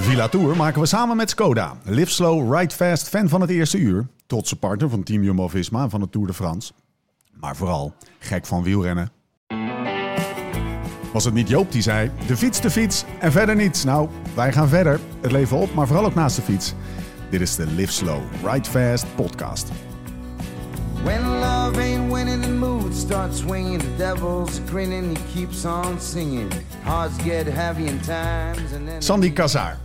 Villa Tour maken we samen met Skoda. Live slow, ride fast, fan van het eerste uur. Trotse partner van Team Jumbo-Visma en van de Tour de France. Maar vooral gek van wielrennen. Was het niet Joop die zei, de fiets, de fiets en verder niets. Nou, wij gaan verder. Het leven op, maar vooral ook naast de fiets. Dit is de Live Slow, Ride Fast podcast. When love ain't winning, the mood starts swinging. The devil's grinning, he keeps on singing. Hearts get heavy in times and then... Sandy Cazar,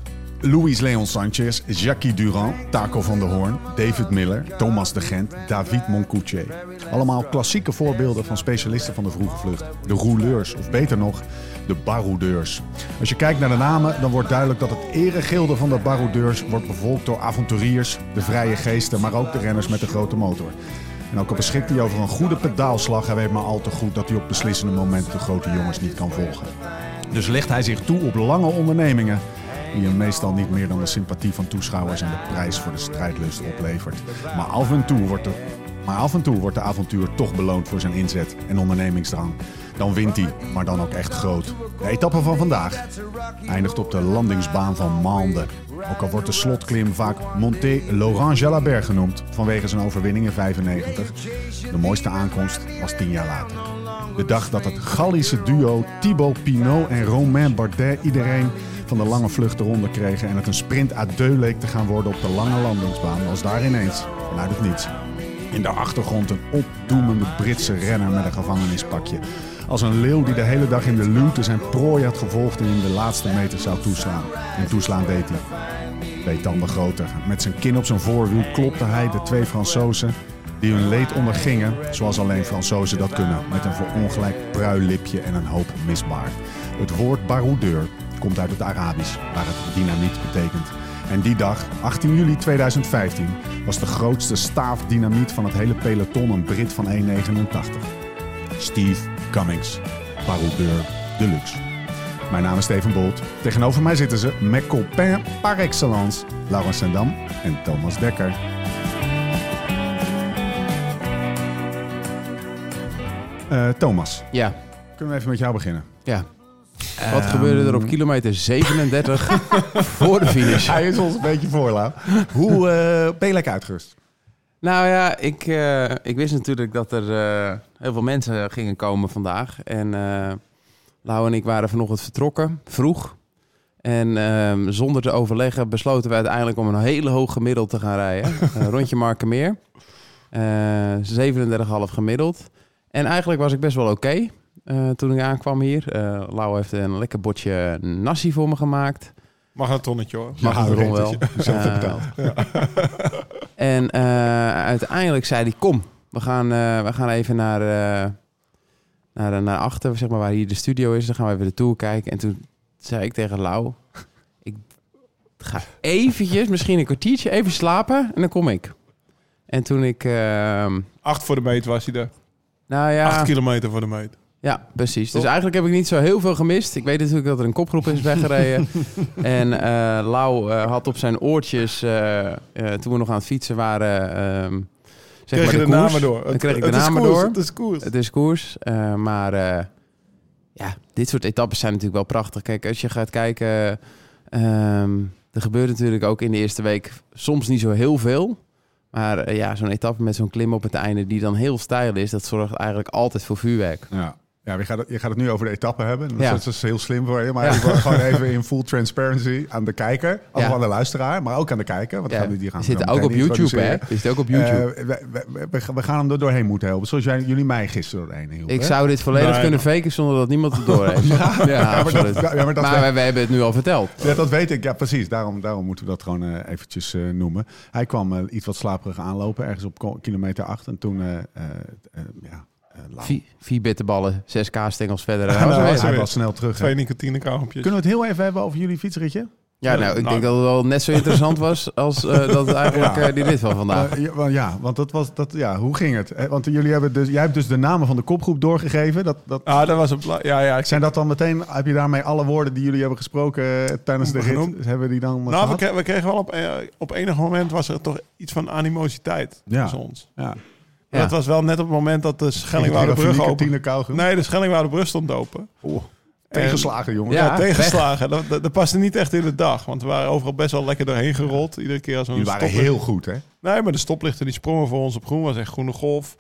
Luis Leon Sanchez, Jackie Durand, Taco van der Hoorn, David Miller, Thomas de Gent, David Moncoutier. Allemaal klassieke voorbeelden van specialisten van de vroege vlucht. De rouleurs, of beter nog, de baroudeurs. Als je kijkt naar de namen, dan wordt duidelijk dat het eregilde van de baroudeurs wordt bevolkt door avonturiers, de vrije geesten, maar ook de renners met de grote motor. En ook al beschikt hij over een goede pedaalslag, hij weet maar al te goed dat hij op beslissende momenten de grote jongens niet kan volgen. Dus legt hij zich toe op lange ondernemingen die hem meestal niet meer dan de sympathie van toeschouwers en de prijs voor de strijdlust oplevert. Maar af en toe wordt de, maar af en toe wordt de avontuur toch beloond voor zijn inzet en ondernemingsdrang. Dan wint hij, maar dan ook echt groot. De etappe van vandaag eindigt op de landingsbaan van Mende. Ook al wordt de slotklim vaak Monté Laurent Jalabert genoemd vanwege zijn overwinning in 95. De mooiste aankomst was tien jaar later. De dag dat het Gallische duo Thibaut Pinot en Romain Bardet iedereen van de lange vlucht eronder kregen en het een sprint à deux leek te gaan worden op de lange landingsbaan, was daar ineens, vanuit het niets. In de achtergrond een opdoemende Britse renner met een gevangenispakje. Als een leeuw die de hele dag in de luwte zijn prooi had gevolgd en in de laatste meter zou toeslaan. En toeslaan deed hij. Twee tanden groter. Met zijn kin op zijn voorwiel klopte hij de twee Fransozen die hun leed ondergingen, zoals alleen Fransozen dat kunnen, met een verongelijk pruillipje en een hoop misbaar. Het woord baroudeur komt uit het Arabisch, waar het dynamiet betekent. En die dag, 18 juli 2015, was de grootste staaf dynamiet van het hele peloton een Brit van 1,89. Steve Cummings, baroudeur deluxe. Mijn naam is Steven Bolt. Tegenover mij zitten ze, met copain par excellence, Laurens Sendam en Thomas Dekker. Uh, Thomas, Ja, kunnen we even met jou beginnen? ja. Wat gebeurde er op kilometer 37 voor de finish? Hij is ons een beetje voorlaat. Hoe uh, ben je lekker uitgerust? Nou ja, ik, uh, ik wist natuurlijk dat er uh, heel veel mensen gingen komen vandaag. En Lau en ik waren vanochtend vertrokken, vroeg. En ehm, zonder te overleggen besloten we uiteindelijk om een hele hoog gemiddeld te gaan rijden. rondje Markenmeer. 37,5 gemiddeld. En eigenlijk was ik best wel oké okay, toen ik aankwam hier. Lau heeft een lekker bordje nasi voor me gemaakt. Marathonnetje hoor. Marathon wel. Uh, ja. en uh, uiteindelijk zei hij, kom, we gaan, uh, we gaan even naar, naar, naar achter, zeg maar, waar hier de studio is. Dan gaan we even de tour kijken. En toen zei ik tegen Lau, ik ga eventjes, misschien een kwartiertje, even slapen en dan kom ik. En toen ik... ehm, Acht voor de meet was hij er. Nou ja... Acht kilometer voor de meet. Ja, precies. Dus eigenlijk heb ik niet zo heel veel gemist. Ik weet natuurlijk dat er een kopgroep is weggereden. en uh, Lau uh, had op zijn oortjes, uh, toen we nog aan het fietsen waren... ehm, zeg kreeg maar je de, namen door. Dan kreeg ik de het namen is koers, door. Het is koers. Het is koers. maar ja, dit soort etappes zijn natuurlijk wel prachtig. Kijk, als je gaat kijken... Um, er gebeurt natuurlijk ook in de eerste week soms niet zo heel veel. Maar ja, zo'n etappe met zo'n klim op het einde die dan heel stijl is... dat zorgt eigenlijk altijd voor vuurwerk. Ja. Ja, je gaat, het, je gaat het nu over de etappe hebben. Dat, Ja. is, dat is heel slim voor je. Maar ik wil gewoon even in full transparency aan de kijker. Of Ja. aan de luisteraar, maar ook aan de kijker. Want Ja. gaan we die gaan Die zitten we ook op YouTube, hè? Die zitten ook op YouTube. Eh, we, we, we- we gaan hem er doorheen moeten helpen. Zoals jij, jullie mij gisteren doorheen hielpen. Ik hè? zou dit volledig Nee, kunnen faken zonder dat niemand het door heeft. ja, maar absoluut. dat- ja, maar dat maar weet- wij, wij hebben het nu al verteld. Ja, dat weet ik. Ja, precies. Daarom, daarom moeten we dat gewoon eh, eventjes eh, noemen. Hij kwam eh, iets wat slaperig aanlopen, ergens op kilometer 8. En toen, eh, eh, eh, ja, eh. Vier, vier bitterballen, zes kaasstengels verder. Ja, nou, hij was snel terug. hè. Twee nicotine-kauwgompjes. Kunnen we het heel even hebben over jullie fietsritje? ja, nou, ik Nou, denk dat het wel net zo interessant was als eh, dat eigenlijk Ja. eh, die rit van vandaag. Eh, ja, want dat was dat. Ja, hoe ging het? Eh, Want jullie hebben dus, jij hebt dus de namen van de kopgroep doorgegeven. Dat, dat, Ah, dat was een... Ja, ja. Ik zijn dat dan meteen? Heb je daarmee alle woorden die jullie hebben gesproken eh, tijdens de rit? Genoemd. Hebben die dan? eh, Nou, we, kregen, we kregen wel op, eh, op enig moment was er toch iets van animositeit Ja. tussen ons. Ja. Ja. Dat was wel net op het moment dat de Schellingwoude brug open... Nee, de Schellingwoude brug stond open. Oh. Tegenslagen, jongen. Ja, Ja, tegenslagen. Dat, dat, dat paste niet echt in de dag. Want we waren overal best wel lekker doorheen gerold. Iedere keer als we een Jullie waren stoplicht- heel goed, hè? Nee, maar de stoplichten die sprongen voor ons op groen. was echt groene golf.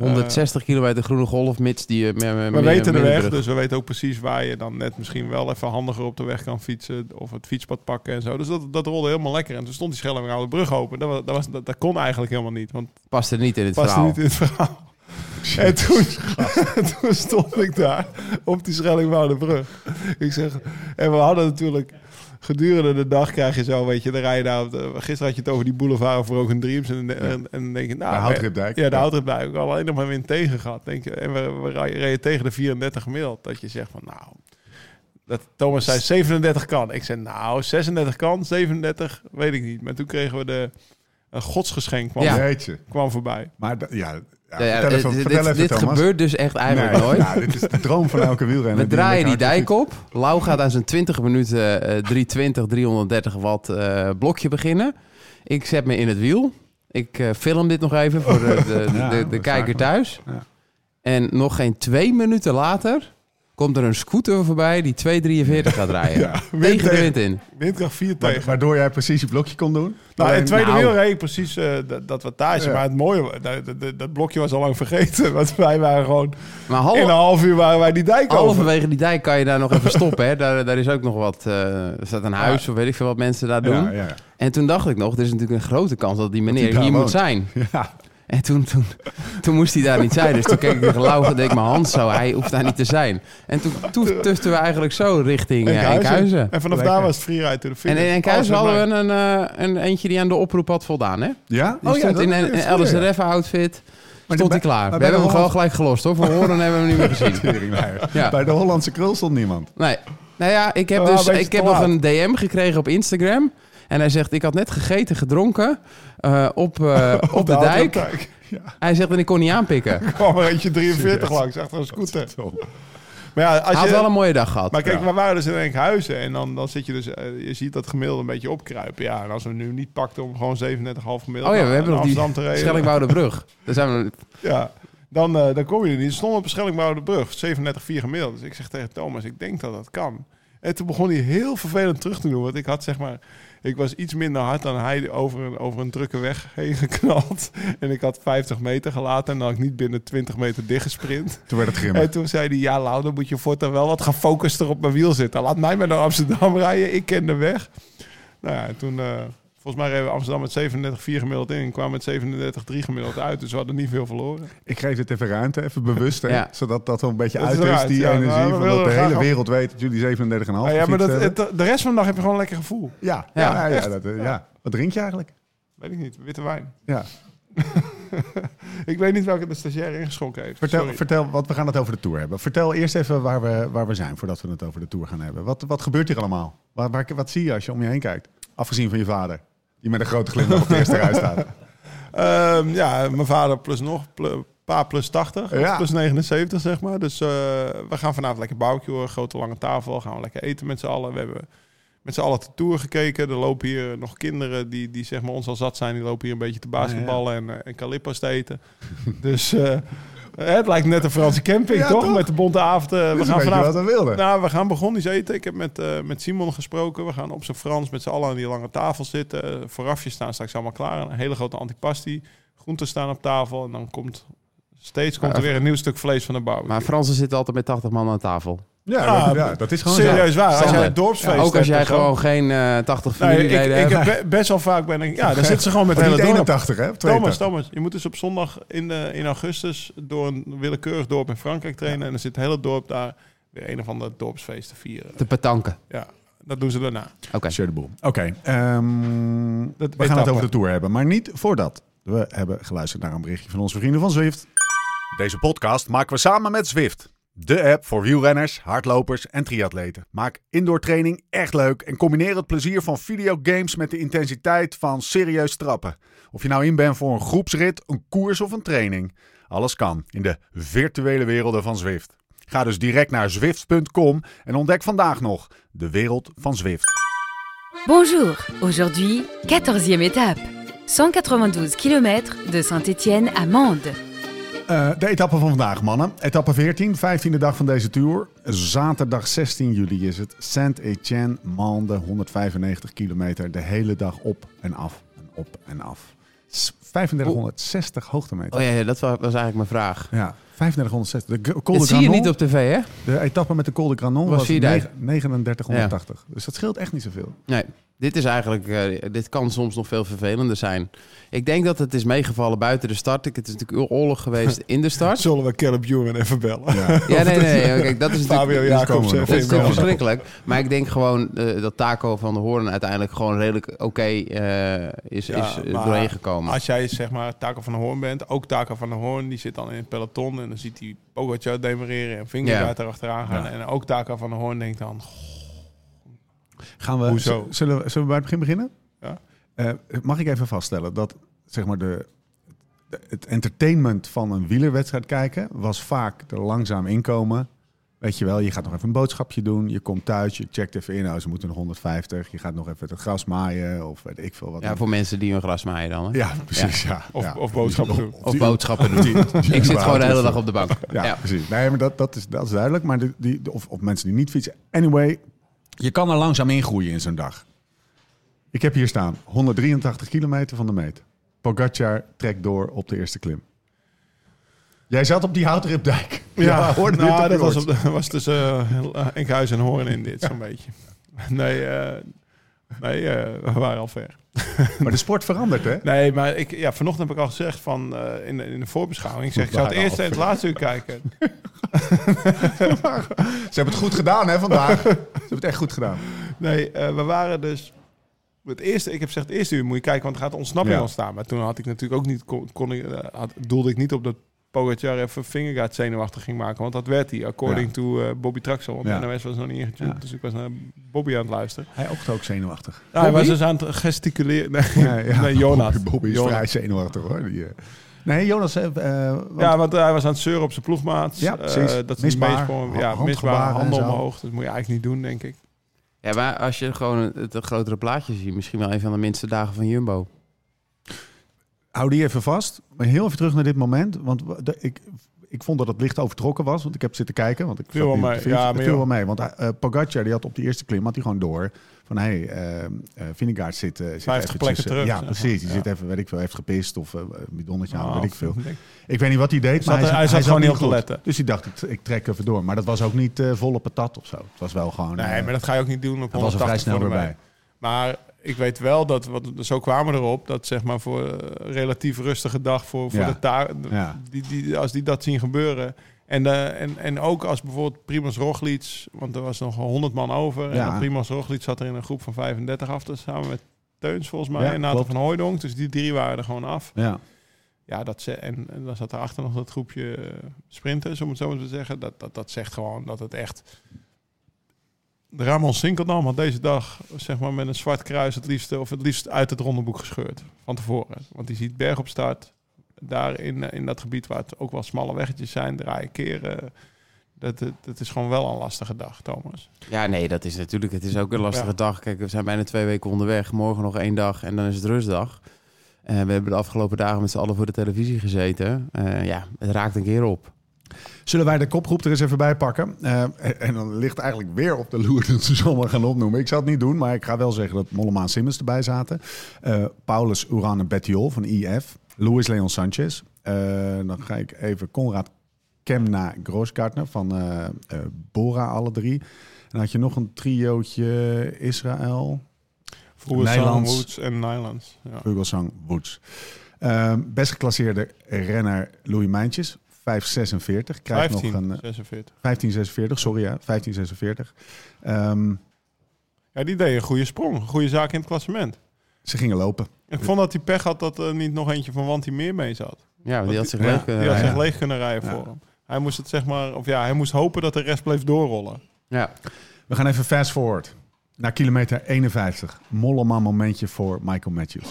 160 kilometer groene golf, mits die... eh, me- me- We weten de weg, dus we weten ook precies waar je dan net misschien wel even handiger op de weg kan fietsen. Of het fietspad pakken en zo. Dus dat, dat rolde helemaal lekker. En toen stond die Schellingenoude brug open. Dat, was, dat, was, dat, dat kon eigenlijk helemaal niet. Want Past er niet in het paste verhaal. niet in het verhaal. En toen, toen stond ik daar op die Schellingwoude brug. Ik zeg, en we hadden natuurlijk gedurende de dag krijg je zo, weet je, dan rij je daar. op de- gisteren had je het over die boulevard voor ook een Dreams en, en, en dan denk je, nou, De Houtripdijk. Ja, de Houtripdijk. Ik alleen nog maar wind tegen gehad. Denk je, en we, we rijden reden tegen de 34 gemiddeld. Dat je zegt van, nou, dat Thomas zei 37 kan. Ik zei, nou, 36 kan, 37 weet ik niet. Maar toen kregen we de een godsgeschenk kwam, Ja. Kwam voorbij. Maar ja, ja, Ja, ja, vertel even, dit vertel dit, even, dit Thomas. gebeurt dus echt eigenlijk Nee, nooit. Ja, dit is de droom van elke wielrenner. We draaien die dijk op. Lau gaat aan zijn 20 minuten eh 320, 330 watt eh, blokje beginnen. Ik zet me in het wiel. Ik eh, film dit nog even voor de, de, de, de, kijker thuis. Ja. En nog geen twee minuten later komt er een scooter voorbij die 243 gaat rijden. Ja, wind tegen de wind in. Windkracht 4 Wa- tegen. Waardoor jij precies je blokje kon doen. Nou, in het tweede nou. wiel reed ik precies eh, dat, dat wattage. Ja. Maar het mooie, dat, dat, dat blokje was al lang vergeten. Want wij waren gewoon... Maar In een half, uur waren wij die dijk over. halverwege die dijk kan je daar nog even stoppen. Hè? Daar, daar is ook nog wat... eh, er staat een huis of weet ik veel wat mensen daar doen. Ja, ja, En toen dacht ik nog, er is natuurlijk een grote kans dat die meneer hier moet woont. zijn. ja. En toen, toen, toen moest hij daar niet zijn. Dus toen keek ik tegen Lau en deed ik mijn hand zo. Hij hoeft daar niet te zijn. En toen toetusten we eigenlijk zo richting eh, Enkhuizen. En vanaf Lekker. daar was het freeride to the En in Enkhuizen hadden we mij. een, eh, een eentje die aan de oproep had voldaan. Hè? Ja? Die stond dat- in een, een. LSRF-outfit. Maar Stond de- hij klaar. We hebben de hem gewoon gelijk gelost hoor. Voor horen hebben we hem niet meer gezien. Ja. Bij de Hollandse krul stond niemand. Nee. Nou ja, ik heb, Ah, dus, een ik heb nog een DM gekregen op Instagram. En hij zegt, ik had net gegeten, gedronken eh, op, eh, op, de, dijk. Hij zegt, en ik kon niet aanpikken. Er kwam er eentje 43 langs achter een scooter. Maar ja, Hij als had je... wel een mooie dag gehad. Maar kijk, Ja. we waren dus in Enkhuizen en dan, dan zit je dus, eh, je ziet dat gemiddelde een beetje opkruipen. Ja, en als we nu niet pakten om gewoon 37,5 gemiddeld Oh ja, we hebben nog die Amsterdam te rijden. Schellingwoudebrug. Daar zijn we... Ja, dan, dan kom je er niet. Stond op Schellingwoudebrug, 37,4 gemiddeld. Dus ik zeg tegen Thomas, ik denk dat dat kan. En toen begon hij heel vervelend terug te doen. Want ik had zeg maar, ik was iets minder hard dan hij over een, over een drukke weg heen geknald. En ik had 50 meter gelaten en dan had ik niet binnen 20 meter dichtgesprint. Toen werd het grimmig. En toen zei hij, ja Lau, dan moet je voortaan wel wat gefocuster op mijn wiel zitten. Laat mij maar naar Amsterdam rijden, ik ken de weg. Nou ja, en toen, eh, volgens mij reden we Amsterdam met 37,4 gemiddeld in. En kwamen met 37,3 gemiddeld uit, dus we hadden niet veel verloren. Ik geef dit even ruimte, even bewust, hè, zodat dat wel een beetje Dat uit is eruit, die ja. energie. Nou, van dat de hele wereld weet dat jullie 37,5 Ah, ja, maar dat, hebben. het, de rest van de dag heb je gewoon een lekker gevoel. ja, Ja, ja, dat, eh, ja. Wat drink je eigenlijk? Weet ik niet, witte wijn. Ja. Ik weet niet welke de stagiair ingeschonken heeft. Vertel, Sorry. vertel, want we gaan het over de Tour hebben. Vertel eerst even waar we, waar we zijn voordat we het over de Tour gaan hebben. Wat, wat gebeurt hier allemaal? Waar, waar, wat zie je als je om je heen kijkt? Afgezien van je vader, die met een grote glimlach op de eerste rij staat. Ehm, ja, mijn vader plus nog, pl- pa plus 80, Ja. plus 79 zeg maar. Dus eh, we gaan vanavond lekker barbecuen, grote lange tafel, gaan we lekker eten met z'n allen. We hebben met z'n allen de Tour gekeken. Er lopen hier nog kinderen die, die zeg maar ons al zat zijn. Die lopen hier een beetje te basketballen en, eh, en calippo's te eten. dus eh, het lijkt net een Franse camping, Ja, toch? toch? Met de bonte avond. eh, we gaan vanavond wat we wilden. nou, we gaan begonnen eten. Ik heb met, eh, met Simon gesproken. We gaan op zijn Frans met z'n allen aan die lange tafel zitten. Voorafjes staan straks allemaal klaar. Een hele grote antipasti. Groenten staan op tafel. En dan komt steeds komt er weer een nieuw stuk vlees van de bouw. Maar Fransen zitten altijd met 80 man aan tafel. Ja, Ah, dat, ja, dat is gewoon zo. Serieus waar. Als jij een dorpsfeest ook als hebt jij gewoon geen eh 80 Nee, ik, familieleden ik hebt. heb be- best wel vaak ben ik... Ja, dan zitten ze gewoon met het hele dorp. 81, hè? Thomas, 82. Thomas, je moet dus op zondag in, de, in augustus door een willekeurig dorp in Frankrijk trainen. En dan zit het hele dorp daar weer een of ander dorpsfeest te vieren. Te petanken. Ja, dat doen ze daarna. Oké. Sure boel. Oké, ehm, we gaan het over de Tour hebben. Maar niet voordat. We hebben geluisterd naar een berichtje van onze vrienden van Zwift. Deze podcast maken we samen met Zwift. De app voor wielrenners, hardlopers en triatleten. Maak indoor training echt leuk en combineer het plezier van videogames met de intensiteit van serieus trappen. Of je nou in bent voor een groepsrit, een koers of een training. Alles kan in de virtuele werelden van Zwift. Ga dus direct naar zwift.com en ontdek vandaag nog de wereld van Zwift. Bonjour, aujourd'hui, 14e étape. 192 km de Saint-Étienne à Mende. Eh, de etappe van vandaag, mannen. Etappe 14, 15e dag van deze tour. Zaterdag 16 juli is het. Saint-Etienne, Mande, 195 kilometer. De hele dag op en af en op en af. S- 3560 hoogtemeter. Oh ja, ja, dat wa- was eigenlijk mijn vraag. Ja, 3560. De Col de Dat zie je niet op tv, hè? De etappe met de Col de Granon Was was, vier dagen. 3980. Dus dat scheelt echt niet zoveel. Nee, dit is eigenlijk, eh, dit kan soms nog veel vervelender zijn. Ik denk dat het is meegevallen buiten de start. Het is natuurlijk oorlog geweest in de start. Zullen we Caleb Ewan even bellen? Ja. Ja, nee, nee. Kijk, dat is Fabio natuurlijk... Jacobs Dat is natuurlijk verschrikkelijk. Maar ik denk gewoon eh, dat Taco van de Hoorn uiteindelijk gewoon redelijk oké eh, is, Ja, is maar doorheen gekomen. Als jij zeg maar Taco van de Hoorn bent, ook Taco van de Hoorn, die zit dan in het peloton en dan ziet hij Pogacar demereren en Vingegaard Ja. erachteraan gaan. Ja. En ook Taco van de Hoorn denkt dan, Gaan we, Hoezo? Zullen we, zullen we bij het begin beginnen? Ja. Eh, mag ik even vaststellen dat zeg maar de, de- het entertainment van een wielerwedstrijd kijken was vaak er langzaam inkomen. Weet je wel, je gaat nog even een boodschapje doen. Je komt thuis, je checkt even in. Oh, ze moeten nog 150. Je gaat nog even het gras maaien of weet ik veel wat. Ja, voor mensen die hun gras maaien dan. Hè? ja precies. Ja. Of- ja. of boodschappen doen. Of boodschappen doen. Ik zit gewoon de hele dag op de bank. Ja, Ja. precies. Nee, maar dat, dat, is, dat is duidelijk. Maar die, die, of, of mensen die niet fietsen. Anyway, je kan er langzaam ingroeien in zo'n dag. Ik heb hier staan 183 kilometer van de meet. Pogacar trekt door op de eerste klim. Jij zat op die houtripdijk. Ja, hoorde je nou, dat was, op, was tussen uh, Enkhuizen en Hoorn in dit, zo'n beetje. Nee, eh, nee eh, we waren al ver. Maar de sport verandert, hè? Nee, maar ik, ja, vanochtend heb ik al gezegd van, eh, in, de- in de voorbeschouwing, ik zeg, ik zou het waren eerste en het laatste uur kijken. Ze hebben het goed gedaan, hè, vandaag. Ze hebben het echt goed gedaan. Nee, eh, we waren dus... Het eerste, ik heb gezegd, het eerste uur moet je kijken, want er gaat ontsnapping Ja. ontstaan. Maar toen had ik natuurlijk ook niet, kon, kon ik, had, doelde ik niet op dat Pogacar even Vingegaard zenuwachtig ging maken. Want dat werd hij, according Ja. to eh, Bobby Traxel. Want Ja. NOS was nog niet ingetuned, Ja. dus ik was naar Bobby aan het luisteren. Hij oogt ook zenuwachtig. Ja, hij was dus aan het gesticuleren. Nee, Ja, ja. nee Jonas. Bobby, Bobby is Jonas. vrij zenuwachtig, hoor. Die, eh. Nee, Jonas... eh, want- Ja, want hij was aan het zeuren op zijn ploegmaat. Ja, precies. dat is Misbaar. Ja, misbaar, en handen omhoog. Dat moet je eigenlijk niet doen, denk ik. Ja, maar als je gewoon het, het grotere plaatje ziet, misschien wel een van de minste dagen van Jumbo. Hou die even vast. Maar heel even terug naar dit moment. Want ik, ik vond dat het licht overtrokken was. Want ik heb zitten kijken. Want ik Viel wel mee. Ja, viel wel mee. Want Pogacar die had op die eerste klim had hij gewoon door. Van hé, hey, eh eh, Vingegaard zit, zit 50 eventjes, plekken terug, Ja, precies. Die Ja. zit even, weet ik veel, heeft gepist of een bidonnetje aan, Nou, weet ik veel. Ik weet niet wat hij deed, Zat maar er- hij zat gewoon niet op te letten. Dus hij dacht, ik, ik trek even door. Maar dat was ook niet volle patat of zo. Het was wel gewoon... Nee, maar dat ga je ook niet doen op hij was er vrij 180 snel weer bij. Maar ik weet wel dat, wat, zo kwamen we erop, dat zeg maar voor een relatief rustige dag voor, voor Ja. de taak, Ja. die, die, als die dat zien gebeuren. En, de, en, en ook als bijvoorbeeld Primoz Roglic, want er was nog 100 man over. Ja. En Primoz Roglic zat er in een groep van 35 af, te samen met Teuns volgens mij en Nathan van Hooijdonk. Dus die drie waren er gewoon af. Ja. Ja, dat ze, en, en dan zat erachter nog dat groepje eh, sprinters, om het zo maar te zeggen. Dat, dat, dat zegt gewoon dat het echt... Ramon Sinkeldam had deze dag zeg maar, met een zwart kruis het liefst, of het liefst uit het rondeboek gescheurd. Van tevoren. Want die ziet berg op start. Daar in, eh, in dat gebied waar het ook wel smalle weggetjes zijn, draaien keren. Dat, dat, dat is gewoon wel een lastige dag, Thomas. Ja, nee, dat is natuurlijk. Het is ook een lastige Ja. dag. Kijk, we zijn bijna twee weken onderweg. Morgen nog één dag en dan is het rustdag. En we hebben de afgelopen dagen met z'n allen voor de televisie gezeten. Eh, ja, het raakt een keer op. Zullen wij de kopgroep er eens even bij pakken? Eh, en, dan ligt eigenlijk weer op de loer dat ze ze allemaal gaan opnoemen. Ik zou het niet doen, maar ik ga wel zeggen dat Mollema en Simmons erbij zaten. Eh, Paulus Uran en Bettiol van IF. Luis Leon Sanchez. Eh, dan ga ik even Konrad Kemna Groosgartner van Bora, alle drie. En dan had je nog een triootje Israël, Vroeger Nijlands. Woods en Nylands. Ja. Vogelsang Woods. Best geclasseerde renner Louis Mijntjes, 546. Krijgt 15, nog een... eh, 46. 1546, sorry ja, 1546. Ehm, Ja, die deed een goede sprong. Een goede zaak in het klassement. ze gingen lopen. Ik vond dat hij pech had dat er niet nog eentje van Wanty meer mee zat. Ja, die had zich Ja, leuk kunnen Die had zich leeg kunnen rijden Ja. voor hem. Hij moest het zeg maar, of ja, hij moest hopen dat de rest bleef doorrollen. Ja. We gaan even fast forward. Naar kilometer 51. Mollema momentje voor Michael Matthews.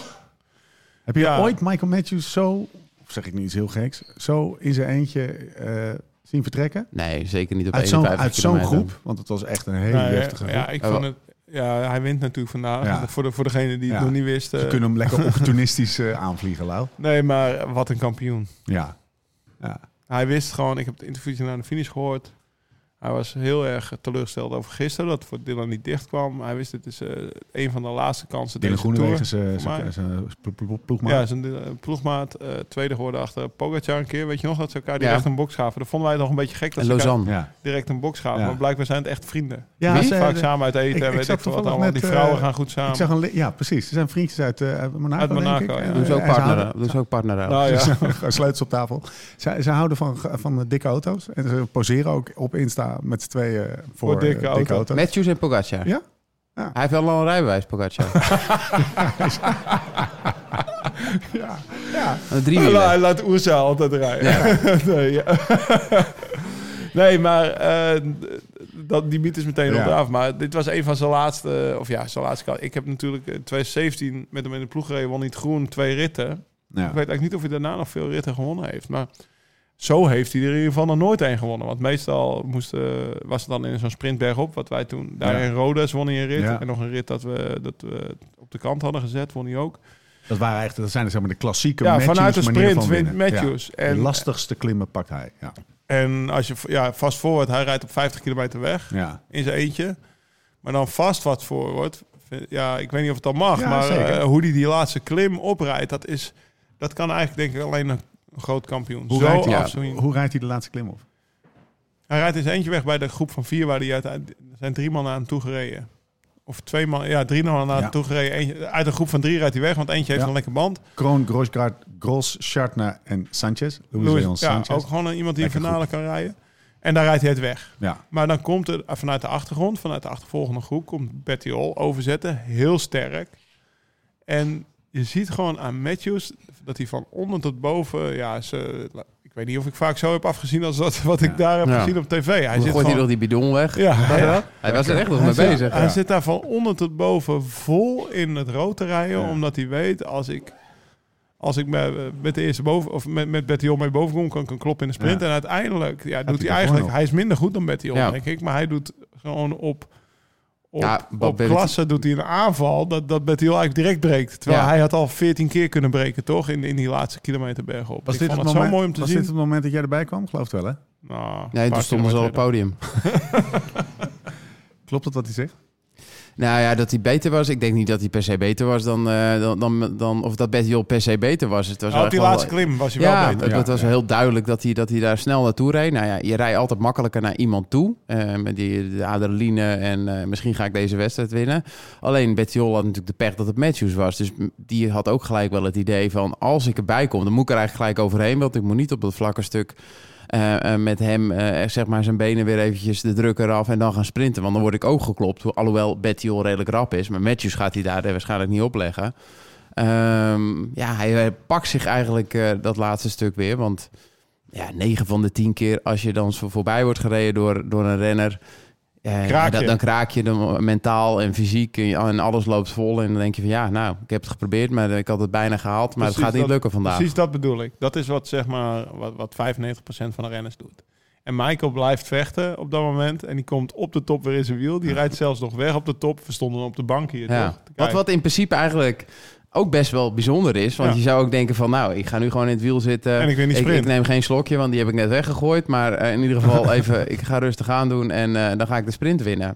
Heb je Ja. ooit Michael Matthews zo, zeg ik niet iets heel geks, zo in zijn eentje eh, zien vertrekken? Nee, zeker niet op Uit zo'n 51 uit zo'n groep, want het was echt een hele Nou, heftige groep. ja, ik vond wel- het, ja, hij wint natuurlijk vandaag. Ja. Voor, de, voor degene die het Ja. nog niet wist. Ze eh, kunnen hem lekker opportunistisch eh, aanvliegen, Lau. Nee, maar wat een kampioen. Ja. ja. Hij wist gewoon, ik heb het interviewtje naar de finish gehoord. Hij was heel erg teleurgesteld over gisteren, dat voor Dylan niet dicht kwam. Hij wist, dit is eh, een van de laatste kansen Dylan. Groenewegen, zijn- Maar- zijn zijn plo- ploegmaat. Ja, zijn eh, ploegmaat, eh, tweede geworden achter Pogacar een keer. Weet je nog dat ze elkaar Ja. direct een box gaven? Dat vonden wij nog een beetje gek dat En ze elkaar Lausanne. ja. direct een box gaven. Ja. Maar blijkbaar zijn het echt vrienden. Ja, ze- vaak de- samen uit eten ik- en ik weet zag ik veel wat allemaal. net, Die vrouwen eh, gaan goed samen. Ik zag een ja, precies. Ze zijn vriendjes uit eh, uit Monaco, Uit Monaco, ik. ja. Doen ze ook eh, en partneren. Doen ze ook partneren. Nou ja. Sleutels op tafel. Ze, ze houden van, van dikke auto's. En ze poseren ook op Insta met z'n tweeën voor, Voor dikke eh, auto's. auto's. Matthews en Pogacar. Ja? Ja. Hij heeft wel al een rijbewijs, Pogacar. Ja, ja. Drie Hij la- hij laat Oerza altijd rijden. nee, ja. nee, maar eh, dat, die mythe is meteen Ja. Maar dit was een van zijn laatste... Of ja, zijn laatste... Ik heb natuurlijk in 2017 met hem in de ploeg gereden. Won niet groen, twee ritten. Ja. Ik weet eigenlijk niet of hij daarna nog veel ritten gewonnen heeft. Maar zo heeft hij er in ieder geval nog nooit één gewonnen. Want meestal moest, was het dan in zo'n sprintberg op. Wat wij toen... Daar Ja. in Rodes won hij een rit. Ja. En nog een rit dat we, dat we op de kant hadden gezet, won hij ook. Dat, waren echt, dat zijn dus zeg maar de klassieke Ja, Matthews vanuit de sprint wint. Matthews. Ja. En- de lastigste klimmen pakt hij. Ja. En als je ja, vast forward, hij rijdt op 50 kilometer weg Ja. in zijn eentje. Maar dan vast wat forward. Ja, ik weet niet of het dan mag, maar eh, hoe die die laatste klim oprijdt, dat is dat kan eigenlijk denk ik alleen een groot kampioen. Hoe, Zo rijdt hij, afzien. hoe rijdt hij de laatste klim op? Hij rijdt in zijn eentje weg bij de groep van vier, waar hij uiteindelijk er zijn drie man naar hem toe gereden. Of twee man, ja, drie man naar hem Ja. toe gereden. Eentje, uit een groep van drie rijdt hij weg, want eentje heeft Ja. een lekker band. Kroon, Grosgaard, Gros, Schartner en Sanchez. Luis Leon ja, Sanchez. ook gewoon iemand die een Lekker finale kan rijden. En daar rijdt hij het weg. Ja. Maar dan komt er vanuit de achtergrond, vanuit de achtervolgende groep, komt Betty overzetten. Heel sterk. En je ziet gewoon aan Matthews dat hij van onder tot boven, ja, ze, ik weet niet of ik vaak zo heb afgezien als dat, wat ik Ja. daar heb Ja. gezien op tv. Hij Hij zit gooit hij gewoon, nog die bidon weg. ja, Ja, Hij was er echt nog mee zit, bezig. hij zit daar van onder tot boven vol in het rood te rijden, Ja. omdat hij weet als ik als ik met, met de eerste boven of met, met Betty mee boven kom, kan ik een klop in de sprint. Ja. En uiteindelijk ja, doet hij eigenlijk. gewoon Hij is minder goed dan Betty Ja. denk ik. Maar hij doet gewoon op, op, Ja, op klasse doet hij een aanval dat, dat Betty Hall eigenlijk direct breekt. Terwijl Ja. hij had al 14 keer kunnen breken, toch? In, in die laatste kilometer bergop. Was ik dit, het moment, zo mooi om te was zien. dit het moment dat jij erbij kwam? Geloof het wel, hè? Nou, Nee, toen stonden ze al op het podium. Klopt het wat hij zegt? Nou ja, dat hij beter was. Ik denk niet dat hij per se beter was dan... eh, dan, dan, dan of dat Betty Hol per se beter was. Het was Nou, op die wel- laatste klim was hij wel beter. het, Ja, het was ja. heel duidelijk dat hij, dat hij daar snel naartoe reed. Nou ja, je rijdt altijd makkelijker naar iemand toe. eh, met die de adrenaline en eh, misschien ga ik deze wedstrijd winnen. Alleen Betty Hol had natuurlijk de pech dat het Matthews was. Dus die had ook gelijk wel het idee van... als ik erbij kom, dan moet ik er eigenlijk gelijk overheen. Want ik moet niet op dat vlakke stuk... eh, met hem eh, zeg maar zijn benen weer eventjes de druk eraf en dan gaan sprinten. Want dan word ik ook geklopt. Alhoewel Betty Hol redelijk rap is. Maar Matthews gaat hij daar waarschijnlijk niet opleggen. Ehm, ja, hij pakt zich eigenlijk dat laatste stuk weer. Want ja, 9 van de 10 keer als je dan voorbij wordt gereden door, door een renner... eh, Kraak dan, kraak je dan mentaal en fysiek en, en alles loopt vol. En dan denk je van ja, nou, ik heb het geprobeerd, maar ik had het bijna gehaald. Maar Precies het gaat niet dat- lukken vandaag. Precies dat bedoel ik. Dat is wat, zeg maar, wat, wat 95% van de renners doet. En Michael blijft vechten op dat moment. En die komt op de top weer in zijn wiel. Die rijdt zelfs nog weg op de top. We stonden op de bank hier, Ja. toch? Wat, wat in principe eigenlijk ook best wel bijzonder is. Want Ja. je zou ook denken van nou, ik ga nu gewoon in het wiel zitten. En ik ik, sprinten. neem geen slokje, want die heb ik net weggegooid. Maar eh, in ieder geval even, ik ga rustig aan doen en eh, dan ga ik de sprint winnen.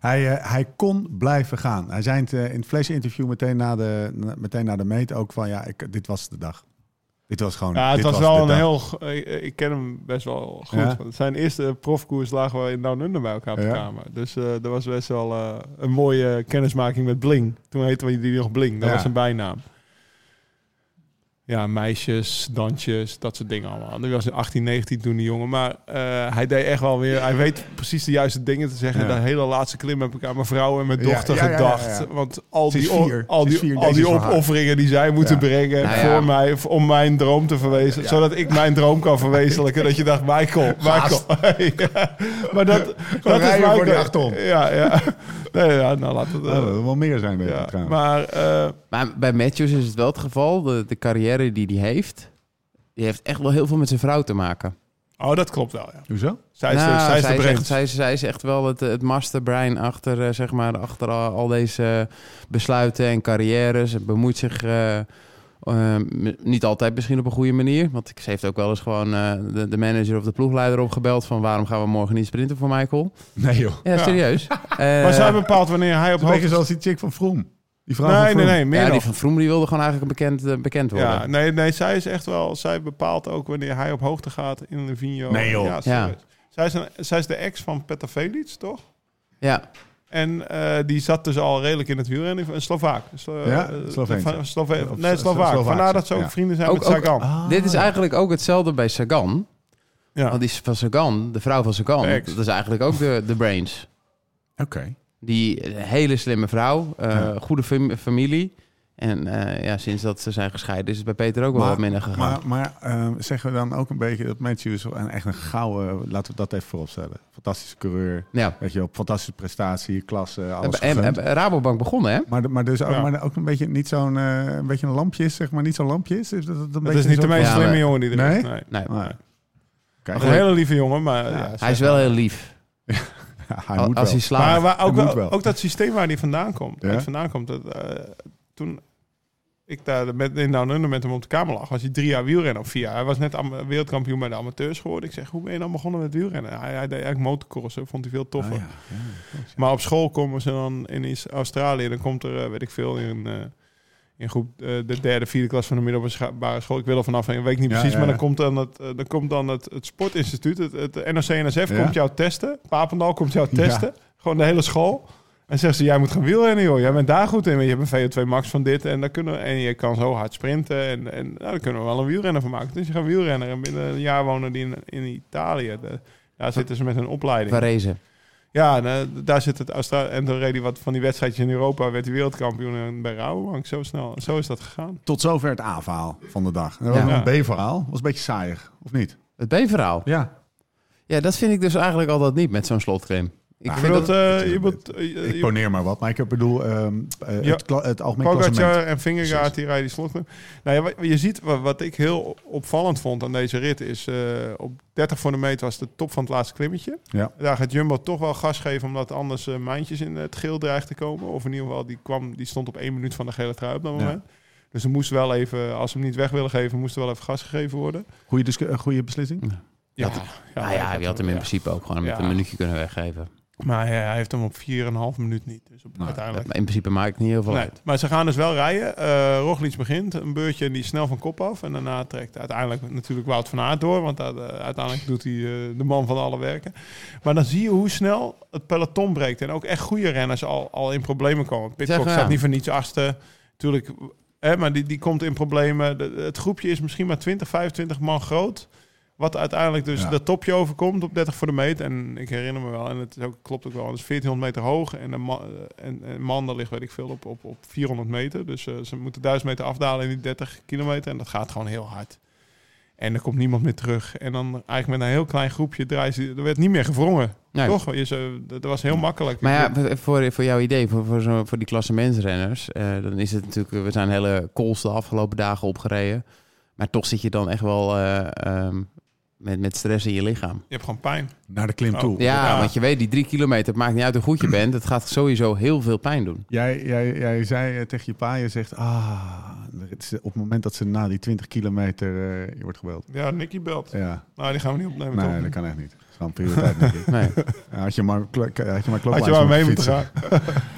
Hij, eh, hij kon blijven gaan. Hij zei het, eh, in het flash-interview meteen na de, meteen na de meet ook van... ja, ik, dit was de dag. Dit was gewoon... Ja, het dit was wel een heel... Ik, ik ken hem best wel goed. Ja? Want zijn eerste profkoers lagen we in Down Under bij elkaar op de Ja. kamer. Dus eh dat was best wel eh, een mooie kennismaking met Bling. Toen heette we die nog Bling. Dat Ja. was zijn bijnaam. Ja, meisjes, dansjes, dat soort dingen allemaal. Nu was hij 18, 19 toen die jongen. Maar eh, hij deed echt wel weer... Hij weet precies de juiste dingen te zeggen. Ja. De hele laatste klim heb ik aan mijn vrouw en mijn dochter ja, ja, ja, gedacht. ja. Want al die, vier. al die, vier, al die opofferingen die zij moeten Ja. brengen Nou ja. voor mij, om mijn droom te verwezenlijken. Ja. Zodat ik mijn droom kan verwezenlijken. dat je dacht, Michael, Michael. Ja, maar dat, dat is rijden voor die Michael. achterom. Ja, ja. Nee, ja, nou laat het... Eh, dat wil wel meer zijn, denk ik, ja. trouwens. Maar eh, Maar bij Matthews is het wel het geval. De, de carrière die hij heeft, die heeft echt wel heel veel met zijn vrouw te maken. oh, dat klopt wel, ja. Hoezo? Zij is, de- Nou, zij is de zij, is echt, zij, is, zij is echt wel het, het masterbrein achter, eh, zeg maar, achter al, al deze besluiten en carrières. Ze bemoeit zich eh, Eh, m- niet altijd misschien op een goede manier. Want ze heeft ook wel eens gewoon eh, de, de manager of de ploegleider opgebeld... van waarom gaan we morgen niet sprinten voor Michael? Nee joh. Ja, serieus. Eh, maar zij bepaalt wanneer hij op Een beetje hoogte... zoals die chick van Vroom. Die vrouw van Nee, nee, Vroom. nee, meer ja, die van Vroom die wilde gewoon eigenlijk bekend, eh, bekend worden. Ja, nee, nee, zij is echt wel... Zij bepaalt ook wanneer hij op hoogte gaat in de Vigno. Nee, joh. Ja, serieus. Zij, is een, zij is de ex van Petter Velits, toch? Ja. En eh, die zat dus al redelijk in het wielrennen. Een Slovaak. Slo Ja, eh, Sloveens. van- Slove Of nee, Slo- Slovaak. Vandaar dat ze ook ja. vrienden zijn Ook- met ook- Sagan. Ah. Dit is eigenlijk ook hetzelfde bij Sagan. ja. Want die van Sagan, de vrouw van Sagan, ex. dat is eigenlijk ook de, de brains. Oké. Die een hele slimme vrouw, eh, Ja. goede fam- familie. En eh, ja, sinds dat ze zijn gescheiden is het bij Peter ook wel Maar- wat minder gegaan. Maar, maar eh, zeggen we dan ook een beetje dat Matthews een, echt een gouden... Laten we dat even vooropstellen. Fantastische coureur. ja. Weet je, op fantastische prestatie, klasse, alles En, en, en Rabobank begonnen, hè? Maar, maar dus ook, Ja. maar ook een beetje niet zo'n eh, een beetje een lampje is, zeg maar, niet zo'n lampje is. is dat, een is niet de meest Ja, slimme maar- jongen die er Nee? is. Nee. Nee. Kijk, Een hele lieve jongen, maar... Ja, Hij is wel heel lief. hij Als moet hij wel. Maar waar, ook, wel, wel. ook dat systeem waar hij vandaan komt. Ja? Waar hij vandaan komt dat, eh, toen ik daar met, in Down Under met hem op de kamer lag, was hij drie jaar wielrennen of vier jaar. Hij was net am- wereldkampioen bij de amateurs geworden. Ik zeg, hoe ben je dan begonnen met wielrennen? Hij, hij deed eigenlijk motocrossen, vond hij veel toffer. Ah, ja. Ja. Maar op school komen ze dan in Australië. Dan komt er, eh, weet ik veel, in, eh, in groep eh, de derde, vierde klas van de middelbare school. Ik wil er vanaf, ik weet niet precies. ja, Maar dan komt dan het, dan komt dan het, het sportinstituut, het, het NOC-NSF, Ja. komt jou testen. Papendal komt jou testen. Gewoon de hele school. En zeggen ze, jij moet gaan wielrennen, joh. Jij bent daar goed in. Je hebt een VO2 max van dit. En, dan kunnen we, en je kan zo hard sprinten. En, en nou, daar kunnen we wel een wielrenner van maken. Dus je gaat wielrennen. En binnen een jaar wonen die in, in Italië. De- daar zitten ze met hun opleiding. Varese. Ja, eh, daar zit het. En toen reed hij wat van die wedstrijdjes in Europa. Werd hij wereldkampioen en bij Rabobank. Zo snel. Zo is dat gegaan. Tot zover het A-verhaal van de dag. Ja. een B-verhaal. Was een beetje saaiig, of niet? Het B-verhaal. Ja. Ja, dat vind ik dus eigenlijk altijd niet met zo'n slotclaim. Ik Nou, vind dat... eh, eh, Ik je- poneer maar wat, maar ik bedoel ehm, eh, Ja. het, het algemeen Pogacar en Vingegaard die rijden die slot. Nou ja, je ziet wat, wat ik heel opvallend vond aan deze rit is eh, op 30 voor de meter was de top van het laatste klimmetje. Ja. Daar gaat Jumbo toch wel gas geven omdat anders eh mijntjes in het geel dreigt te komen. Of in ieder geval die kwam, die stond op één minuut van de gele trui op dat Ja. moment. Dus er moest wel even, als ze hem niet weg willen geven, moest er wel even gas gegeven worden. Eh, goeie beslissing? Ja, nou ja, je had hem in ja. principe ook gewoon met Ja. een minuutje kunnen weggeven. Maar hij, hij heeft hem op 4,5 minuut niet. Dus op, Nou, uiteindelijk. In principe maakt het niet heel veel Nee, uit. maar ze gaan dus wel rijden. Eh Roglic begint, een beurtje en die snel van kop af. En daarna trekt uiteindelijk natuurlijk Wout van Aert door. Want dat, eh, uiteindelijk doet hij eh, de man van alle werken. Maar dan zie je hoe snel het peloton breekt. En ook echt goede renners al, al in problemen komen. Pitcock ja. staat niet voor niets achtste. Natuurlijk, hè, maar die, die komt in problemen. De- het groepje is misschien maar 20, 25 man groot. Wat uiteindelijk dus Ja. dat topje overkomt op 30 voor de meet. En ik herinner me wel, en het is ook, klopt ook wel, het is 1400 meter hoog. En een man, en, en daar ligt, weet ik veel, op, op, op 400 meter. Dus eh, ze moeten 1000 meter afdalen in die 30 kilometer. En dat gaat gewoon heel hard. En er komt niemand meer terug. En dan eigenlijk met een heel klein groepje draaien ze... Er werd niet meer gewrongen. Nee. Toch? Je zou- dat was heel makkelijk. Maar ja, voor, voor jouw idee, voor, voor, zo, voor die klasse mensrenners, eh, dan is het natuurlijk, we zijn hele kools de afgelopen dagen opgereden. Maar toch zit je dan echt wel eh, ehm, met, met stress in je lichaam. Je hebt gewoon pijn. Naar de klim Oh. toe. Ja, Ja. want je weet, die drie kilometer, het maakt niet uit hoe goed je bent. Het gaat sowieso heel veel pijn doen. Jij, jij, jij zei eh, tegen je pa, je zegt, ah, het is op het moment dat ze na die 20 kilometer, eh, je wordt gebeld. Ja, Nicky belt. Ja, Nou, die gaan we niet opnemen. nee, toch? dat kan echt niet. Is prioriteit, denk ik. Nee. Ja, had je maar, had je maar Had je maar mee moeten gaan.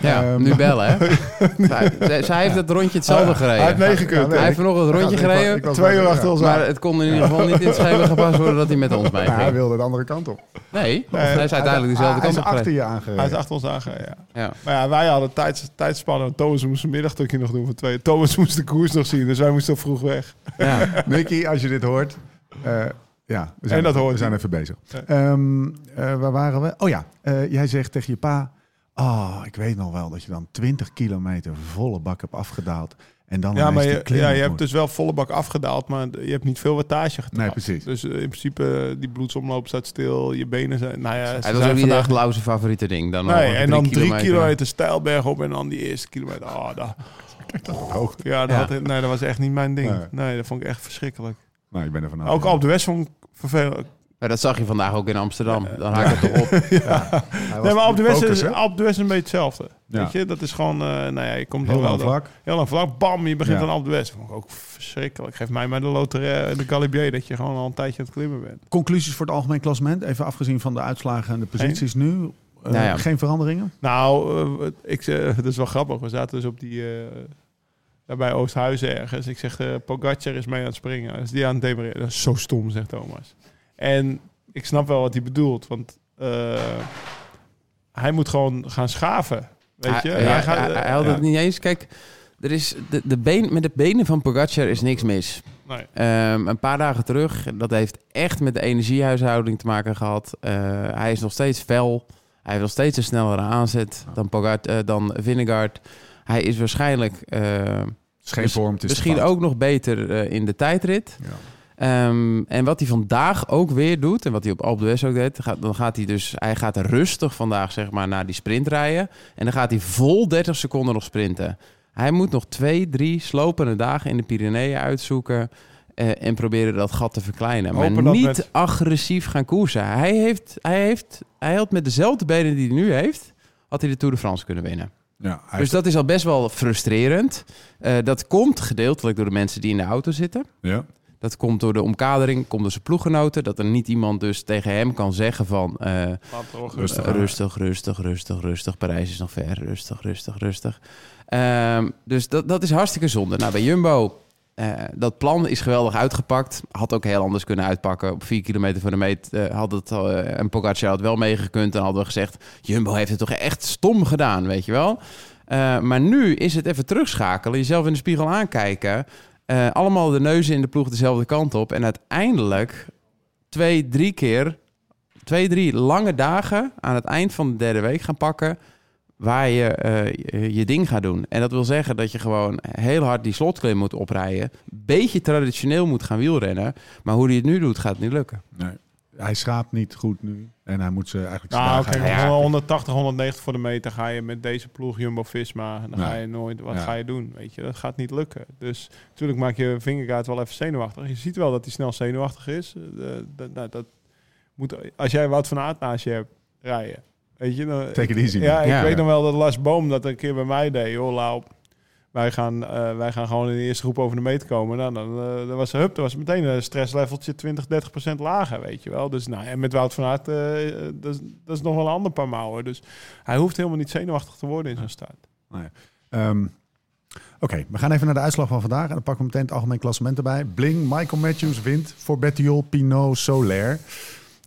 Ja, Ehm. nu bellen, hè? zij, zij- zij heeft het rondje hetzelfde gereden. Hij heeft negen gekund. Hij heeft vanochtend het rondje Ik was- gereden. ik was- Twee uur achter ons Maar het kon in ieder geval niet in het schema gepast worden dat hij met ons mee Ja, hij ging. wilde de andere kant op. Nee, hij is uiteindelijk dezelfde hij kant is op achter gereden. je aangereden. Hij is achter ons aangereden, ja. Ja. Maar ja, wij hadden tijds, tijdspannen. Thomas moest een middagstukje nog doen voor twee. Thomas moest de koers nog zien, dus wij moesten vroeg weg. Ja. Nicky, als je dit hoort. eh, ja, we zijn, En dat hoort we zijn even bezig. Ja. Ehm, eh, waar waren we? Oh ja, eh, jij zegt tegen je pa... Oh, ik weet nog wel dat je dan 20 kilometer volle bak hebt afgedaald. En dan Ja, maar je, ja, je hebt dus wel volle bak afgedaald, maar je hebt niet veel wattage getrapt. Nee, precies. Dus eh, in principe, die bloedsomloop staat stil, je benen zijn... Nou ja, zijn was ook niet vandaag- echt Lauw's favoriete ding. Dan Nee, en dan drie kilometer. kilometer, stijlberg op en dan die eerste kilometer. Oh, dat, Hoog. ja, dat, Ja. Had, nee, dat was echt niet mijn ding. Nee. Nee. dat vond ik echt verschrikkelijk. Nou, je bent er vanaf. Ook ja. op de West ik vervelend. Maar dat zag je vandaag ook in Amsterdam. Dan haak het toch op. Hij was Nee, maar op de West is, op de West een beetje hetzelfde. Ja. Weet je, dat is gewoon, eh, nou ja, je komt Heel lang vlak. Heel lang vlak, bam, je begint Ja. dan op de West. Vond ik ook verschrikkelijk. Geef mij maar de loterij, de Galibier, dat je gewoon al een tijdje aan het klimmen bent. Conclusies voor het algemeen klassement. Even afgezien van de uitslagen en de posities nu. Eh, Nou ja. Geen veranderingen? Nou, eh, ik, zeg- dat is wel grappig. We zaten dus op die, eh, bij Oosthuizen ergens. Ik zeg, eh Pogacar is mee aan het springen. Is die aan het demareren? Dat is zo stom, zegt Thomas. En ik snap wel wat hij bedoelt. Want eh, hij moet gewoon gaan schaven. Weet je? Hij, hij, gaat, hij- hij had ja. het niet eens. Kijk, er is de, de been, met de benen van Pogacar is niks mis. Nee. Ehm, een paar dagen terug, dat heeft echt met de energiehuishouding te maken gehad. Eh, hij is nog steeds fel. Hij heeft nog steeds een snellere aanzet dan, Pogart, eh, dan Vingegaard. Hij is waarschijnlijk eh, Het is geen Mis- vorm, het is misschien fout. ook nog beter eh, in de tijdrit. Ja. Ehm, en wat hij vandaag ook weer doet, en wat hij op Alpe d'Huez ook deed, gaat, dan gaat hij dus, hij gaat rustig vandaag zeg maar naar die sprint rijden. En dan gaat hij vol 30 seconden nog sprinten. Hij moet nog twee, drie slopende dagen in de Pyreneeën uitzoeken eh, en proberen dat gat te verkleinen. Hopen maar niet met- agressief gaan koersen. Hij, heeft, hij, heeft, hij had met dezelfde benen die hij nu heeft, had hij de Tour de France kunnen winnen. Ja, Dus dat is al best wel frustrerend. Eh, dat komt gedeeltelijk door de mensen die in de auto zitten. ja. Dat komt door de omkadering, komt door zijn ploeggenoten. Dat er niet iemand dus tegen hem kan zeggen van... eh, er Rustig eh, rustig, rustig, rustig, rustig. Parijs is nog ver. Rustig, rustig, rustig. Ehm, dus dat, dat is hartstikke zonde. Nou, bij Jumbo, eh, dat plan is geweldig uitgepakt. Had ook heel anders kunnen uitpakken. Op vier kilometer voor de meet eh, had het... eh, en Pogacar had wel meegekund. En hadden we gezegd... Jumbo heeft het toch echt stom gedaan, weet je wel? Maar nu is het even terugschakelen. Jezelf in de spiegel aankijken. allemaal de neuzen in de ploeg dezelfde kant op. En uiteindelijk twee, drie keer... Twee, drie lange dagen aan het eind van de derde week gaan pakken... waar je eh, je- ding gaat doen. En dat wil zeggen dat je gewoon heel hard die slotklim moet oprijden. Beetje traditioneel moet gaan wielrennen. Maar hoe hij het nu doet, gaat het niet lukken. Nee. Hij schraapt niet goed nu. En hij moet ze eigenlijk Nou, Ja. 180, 190 voor de meter ga je met deze ploeg Jumbo-Visma. Dan Nee. ga je nooit, wat Ja. ga je doen? Weet je, dat gaat niet lukken. Dus natuurlijk maak je Vingegaard wel even zenuwachtig. Je ziet wel dat hij snel zenuwachtig is. Eh, dat, nou, dat moet, als jij Wout van Aert naast je hebt rijden. Weet je, dan, Take it easy, Ja, ik Ja. weet nog wel dat Lars Boom dat een keer bij mij deed. Joh, Lau, wij gaan, eh, wij gaan gewoon in de eerste groep over de meet komen. Nou, dan, eh, dan was, hup, dan was meteen een stressleveltje 20, 30 procent lager, weet je wel. Dus nou, en met Wout van Aert, eh, dat, is, dat is nog wel een ander paar mouwen. Dus hij hoeft helemaal niet zenuwachtig te worden in zo'n start. Ehm, Oké, we gaan even naar de uitslag van vandaag. En dan pakken we meteen het algemeen klassement erbij. Bling, Michael Matthews wint voor Bettiol, Pinot, Soler.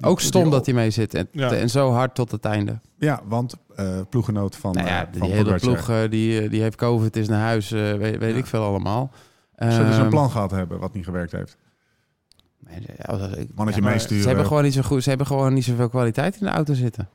Ook stom dat hij mee zit. En, Ja. en zo hard tot het einde. Ja, want eh ploeggenoot van, nou ja, eh, die van hele ploeg eh, die, die heeft COVID, is naar huis. eh, weet, weet Ja. ik veel allemaal. Zullen ze Ehm, een plan gehad hebben wat niet gewerkt heeft? Mannetje ja, meesturen. Ze hebben gewoon niet zo goed. Ze hebben gewoon niet zoveel kwaliteit in de auto zitten.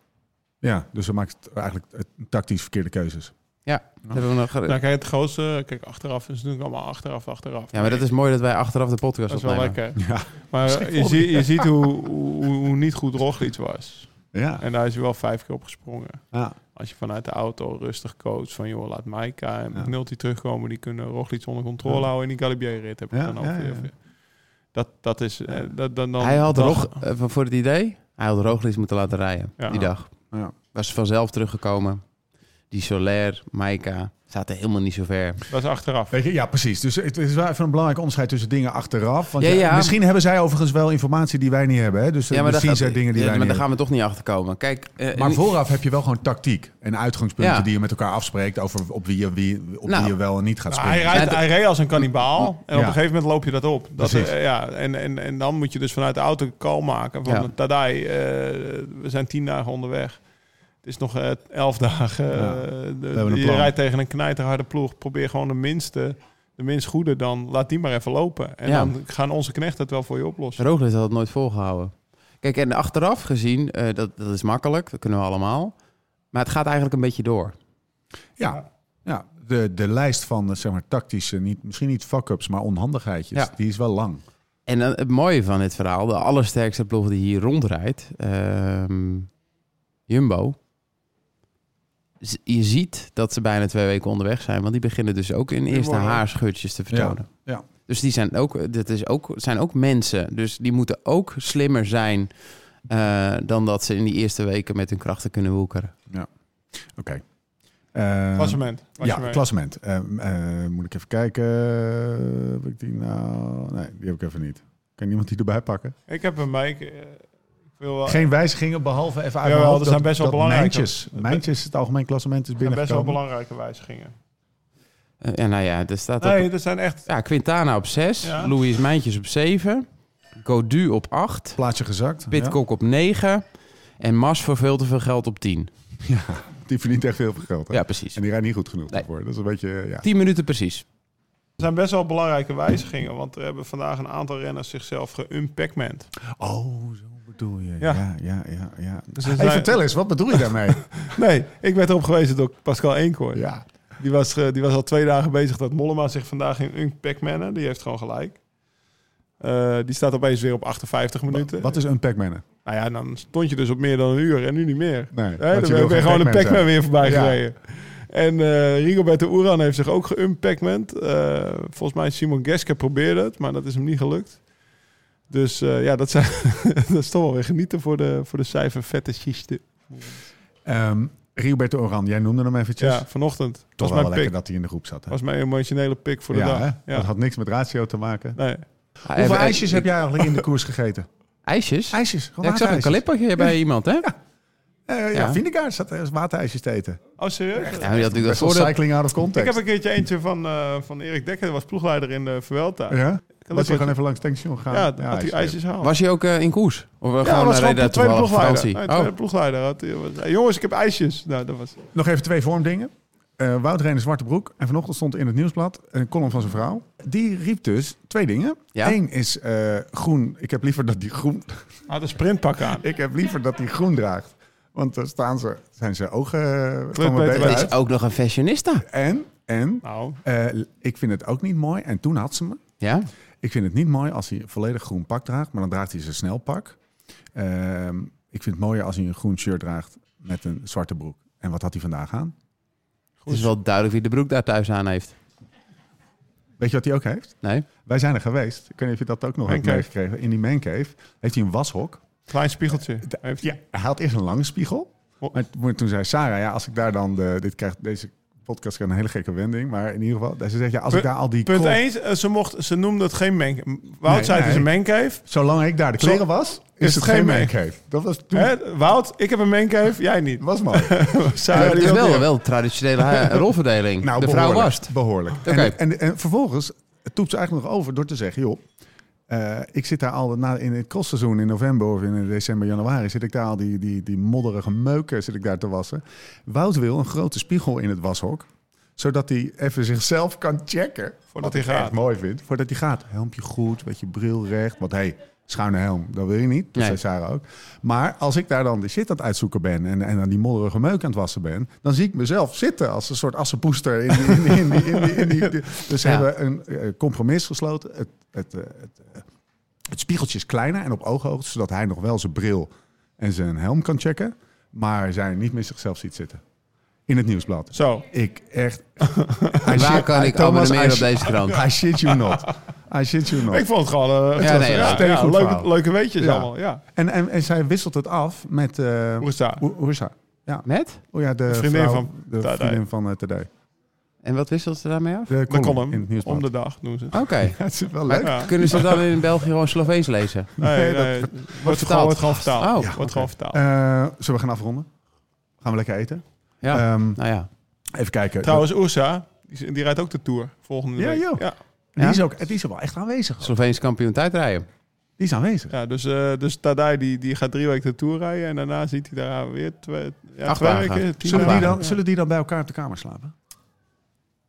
Ja, dus ze maakt eigenlijk tactisch verkeerde keuzes. Ja, dat hebben we nog. Nou, kijk, het grootste, kijk, achteraf is natuurlijk allemaal achteraf, achteraf. ja, maar dat is mooi dat wij achteraf de podcast dat is wel opnemen. lekker. Ja. Maar je, zie, je ziet hoe, hoe, hoe niet goed Roglic was. Ja. En daar is hij wel vijf keer op gesprongen. ja. Als je vanuit de auto rustig coacht van joh, laat Maika en Ja. Terugkomen, die kunnen Roglic onder controle Ja. houden in die Galibier-rit. Heb ik Ja, dan over. ja. Dat, dat is... eh, dat, dan, dan, hij had dan- Rog, eh, voor het idee, hij had Roglic moeten laten rijden Ja. die dag. Ja. Was vanzelf teruggekomen. Die Soler, Maika, zaten helemaal niet zo ver. Dat is achteraf. Weet je, ja, precies. Dus het is wel even een belangrijk onderscheid tussen dingen achteraf. Want Ja, ja, ja. misschien hebben zij overigens wel informatie die wij niet hebben. Hè? Dus ja, misschien gaat- zijn dingen die ja, wij maar niet daar gaan we toch niet achter komen. Kijk, eh, Maar vooraf heb je wel gewoon tactiek en uitgangspunten Ja. die je met elkaar afspreekt over op wie je, wie, op Nou. wie je wel en niet gaat Nou, hij, rijdt, hij reed als een kannibaal en op een gegeven moment loop je dat op. Dat, Precies. eh, ja, en, en, en dan moet je dus vanuit de auto call maken van Ja. Tadai, eh, we zijn tien dagen onderweg. Het is nog eh, elf dagen. eh, Ja. de- hebben een je rijdt tegen een knijterharde ploeg. Probeer gewoon de minste, de minst goede dan. Laat die maar even lopen. En Ja. dan gaan onze knechten het wel voor je oplossen. Roglic had het nooit volgehouden. Kijk, en achteraf gezien, eh, dat, dat is makkelijk, dat kunnen we allemaal. Maar het gaat eigenlijk een beetje door. Ja, ja de, de lijst van eh, zeg maar, tactische, niet, misschien niet fuck-ups, maar onhandigheidjes, Ja. die is wel lang. En dan het mooie van dit verhaal, de allersterkste ploeg die hier rondrijdt, ehm, Jumbo. Je ziet dat ze bijna twee weken onderweg zijn, want die beginnen dus ook in eerste haarscheurtjes te vertonen. Ja. Dus die zijn ook, dat is ook, zijn ook mensen. Dus die moeten ook slimmer zijn eh, dan dat ze in die eerste weken met hun krachten kunnen woekeren. Oké. Eh, Klassement. Ja, klassement. Eh, eh, moet ik even kijken. Heb ik die nou? Nee, die heb ik even niet. Kan iemand die erbij pakken? Ik heb een Mike. Eh, Geen wijzigingen, behalve even uit hoofd er zijn best wel belangrijke- Mijntjes, Mijntjes, het algemeen klassement is er zijn best wel belangrijke wijzigingen. Eh, ja, nou ja, er staat op, Nee, dat zijn echt... ja, Quintana op 6, Ja. Louis Mijntjes op 7, Godu op 8, Plaatje gezakt. Pitcock op 9 en Mas voor veel te veel geld op 10. Ja. Ja, die verdient echt heel veel geld. Hè? Ja, precies. En die rijdt niet goed genoeg Nee. daarvoor. Dat is een beetje, ja. 10 minuten precies. Er zijn best wel belangrijke wijzigingen, want er hebben vandaag een aantal renners zichzelf geumpacmand. Oh, zo bedoel je. Ja. Ja, ja, ja. ja, Dus er Hey, vertel eens, wat bedoel je daarmee? Nee, ik werd erop gewezen door Pascal Eenkoorn. ja. Die, was, eh, die was al twee dagen bezig dat Mollema zich vandaag in umpacmannen. Die heeft gewoon gelijk. Eh, die staat opeens weer op 58 minuten. Wat is een Pac-Man? Nou ja, dan stond je dus op meer dan een uur en nu niet meer. Nee, dan ben je gewoon een zijn. weer voorbij Ja. gereden. En eh Rigoberto Uran heeft zich ook geumpacmand. Eh volgens mij Simon Geske probeerde het, maar dat is hem niet gelukt. Dus eh, ja, dat, zijn, dat is toch wel weer genieten voor de, voor de cijferfetischisten. Ehm Rigoberto Oran, jij noemde hem eventjes. Ja, vanochtend. Toch was wel mijn lekker pick. dat hij in de groep zat. Hè? was mijn emotionele pick voor de ja, dag. hè? Ja. Dat had niks met ratio te maken. Nee. Hoeveel ijsjes heb jij eigenlijk in de koers gegeten? IJsjes? IJsjes, Ja, ik zag een kalippertje bij iemand, hè? Eh, ja, Ja. Vindegaard zat er waterijsjes te eten. Oh, serieus? Ja, had natuurlijk dat voordeel. cycling out of Ik heb een keertje eentje van, eh, van Erik Dekker. Dat was ploegleider in de Vuelta. Ja? Dat hij gewoon even langs het tankstation gegaan? Ja, dat had hij ijsjes. gehaald. Was je ook eh, in koers? Of ja, uh, gewoon was uh, gewoon reden de tweede ploegleider. Nee, Oh, ploegleider. Had, hij- hey, jongens, ik heb ijsjes. Nou, dat was... Nog even twee vormdingen. Eh Wout reed een zwarte broek. En vanochtend stond in het nieuwsblad een column van zijn vrouw. Die riep dus twee dingen. Ja? Eén is eh, groen. Ik heb liever dat die groen... Had een sprintpak aan. Ik heb liever dat die groen draagt. Want dan staan ze, zijn zijn ogen eh. Het is ook nog een fashionista. En, en Nou, eh, ik vind het ook niet mooi. En toen had ze me. Ja? Ik vind het niet mooi als hij volledig groen pak draagt, maar dan draagt hij zijn snelpak. Ehm ik vind het mooier als hij een groen shirt draagt met een zwarte broek. En wat had hij vandaag aan? Het is wel duidelijk wie de broek daar thuis aan heeft. Weet je wat hij ook heeft? Nee? Wij zijn er geweest. Ik weet niet of je dat ook nog hebt meegekregen. In die mancave heeft hij een washok. klein spiegeltje. Heeft Ja, hij had eerst een lange spiegel. Maar toen- zei Sarah, ja, als ik daar dan... De, dit krijgt, deze podcast krijgt een hele gekke wending. Maar in ieder geval, ze zegt, ja, als ik daar al die... Punt krol- 1, ze, mocht, ze noemde het geen man Wout Nee, zei het is een mancave. Zolang ik daar de kleren was, is, het geen mancave. Dat was toen... Hè? Wout, ik heb een mancave, jij niet. was mooi. Sarah, het is wel, wel een traditionele eh, rolverdeling. Nou, de vrouw behoorlijk, wast. Behoorlijk. En, en, en vervolgens toept ze eigenlijk nog over door te zeggen... joh, eh, ik zit daar al na, in het crossseizoen in november of in december, januari... zit ik daar al die, die, die modderige meuken zit ik daar te wassen. Wout wil een grote spiegel in het washok zodat hij even zichzelf kan checken. Voordat Wat hij gaat. echt mooi vind. Voordat hij gaat. Helmpje goed, weet je, bril recht. Want hey, schuine helm, dat wil je niet. Dat Nee. zei Sarah ook. Maar als ik daar dan de shit aan het uitzoeken ben... en, en aan die modderige meuk aan het wassen ben... dan zie ik mezelf zitten als een soort assenpoester. In die, in die, in die, in die, in die- die- dus ze Ja. hebben een eh, compromis gesloten. Het, het, eh, het, eh, het spiegeltje is kleiner en op ooghoogte... zodat hij nog wel zijn bril en zijn helm kan checken... maar zij niet meer zichzelf ziet zitten. In het nieuwsblad. Zo. Ik echt... Waar kan ik abonneren op deze krant? I shit you not. I shit you not. Ik vond het gewoon... eh, Ja, nee, ja, dat is een ja, goed leuke, weetjes Ja. allemaal, ja. En, en, en zij wisselt het af met... eh Hoe is dat? Hoe hoe is dat? Ja. Met? Oh ja, de, vriendin vrouw- van de vriendin van uh, Tadej. En wat wisselt ze daarmee af? De De column, in het nieuwsblad. om de dag doen ze het. Oké. Ja, het is wel leuk. Ja. Kunnen ze dan in België gewoon Sloveens lezen? Nee, Nee, nee, dat- wordt, vertaald. gewoon, wordt gewoon vertaald. Oh, wordt gewoon vertaald. Eh, zullen we gaan afronden? Gaan we lekker eten? Ja. Ehm, nou ja. even kijken. Trouwens, Ursa, die, die rijdt ook de Tour volgende Ja, week. joh. Ja, die, is ook, die is er wel echt aanwezig. Sloveens kampioen tijdrijden. Die is aanwezig. ja dus, eh dus Tadij die, die gaat drie weken de Tour rijden en daarna ziet hij daar weer twee, ja, Acht twee dagen. weken. Zullen die, dan, Ja. zullen die dan bij elkaar op de kamer slapen?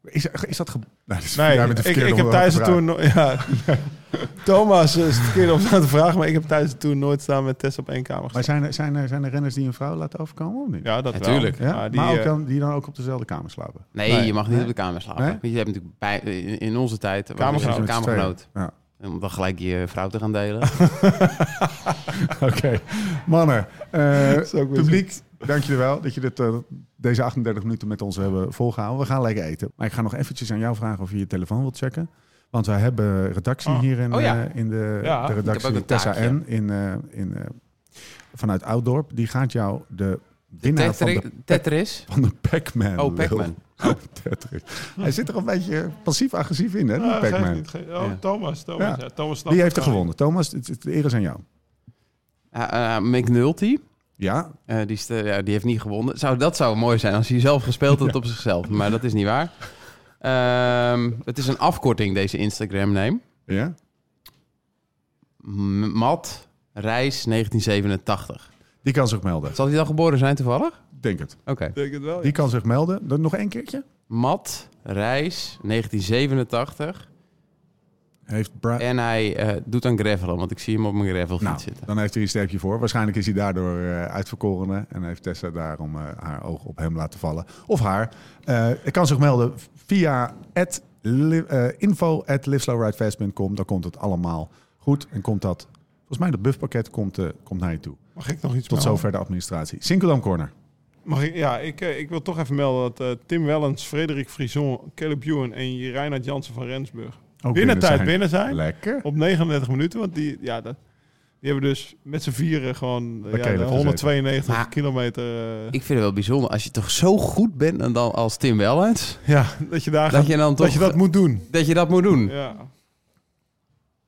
Is, is dat... Ge nee, dat is- Nee, de ik, ik heb Tour... no- Ja, Thomas is het verkeerde om aan te vragen, maar ik heb de Tour nooit staan met Tess op één kamer Maar zijn er, zijn, er, zijn er renners die een vrouw laten overkomen of niet? Ja, dat Natuurlijk. wel. Ja? Maar die, maar ook eh, dan, die dan ook op dezelfde kamer slapen? Nee, Nee. je mag niet Nee? op de kamer slapen. Nee? Je hebt natuurlijk bij, in, in onze tijd... Kamergenoot. er een kamergenoot. Ja. Om dan gelijk je vrouw te gaan delen. Oké. Mannen, eh, publiek, dank je wel dat je dit, eh, deze 38 minuten met ons hebben volgehouden. We gaan lekker eten. Maar ik ga nog eventjes aan jou vragen of je je telefoon wilt checken. Want wij hebben redactie Oh. hier in, Oh ja. eh, in de, Ja, de redactie Tessa. N in, eh, in, eh, vanuit Oudorp. Die gaat jou de winnaar van de, Tetris. van de Pac-Man. Oh, Pac-Man. Tetris. Hij zit er een beetje passief-agressief in, hè, die Ah, Pac-Man. niet, oh, Ja. Thomas, Thomas. Ja. Ja. Thomas snapt Wie heeft er gewonnen? Thomas, het, de eer is aan jou. Uh, uh, McNulty. Ja, Eh, die, is de- ja, die heeft niet gewonnen. Zou, dat zou mooi zijn als hij zelf gespeeld had op zichzelf. Maar dat is niet waar. Ehm, het is een afkorting, deze Instagram-name. ja. M- Mat Reis 1987. Die kan zich melden. Zal hij dan geboren zijn toevallig? Denk het. Oké. Ik denk het wel. Die kan zich melden. Dan nog één keertje. Mat Reis 1987. Heeft Bra En hij eh, doet aan gravelen, want ik zie hem op mijn gravelfiets nou, zitten. dan heeft hij een sterkje voor. Waarschijnlijk is hij daardoor eh uitverkorene. En heeft Tessa daarom eh, haar oog op hem laten vallen. Of haar. Eh ik kan zich melden via at li- info at liveslowridefast.com. Dan komt het allemaal goed. En komt dat... Volgens mij dat buffpakket komt, komt naar je toe. Mag ik nog iets Tot melden? zover de administratie. Sinkeldam Corner. Mag ik, ja, ik, ik wil toch even melden dat Tim Wellens, Frederik Frison, Caleb Ewan en Reinhard Jansen van Rensburg Ook binnen tijd zijn. binnen zijn. Lekker. Op 39 minuten. Want die, ja, dat, die hebben dus met z'n vieren gewoon eh, ja, Caleb de gezeten. 192 Maar- kilometer. eh, Ik vind het wel bijzonder. Als je toch zo goed bent en dan als Tim Wellens, ja, dat je daar dat gaat- je dan toch dat je dat moet doen. dat je dat moet doen. Ja.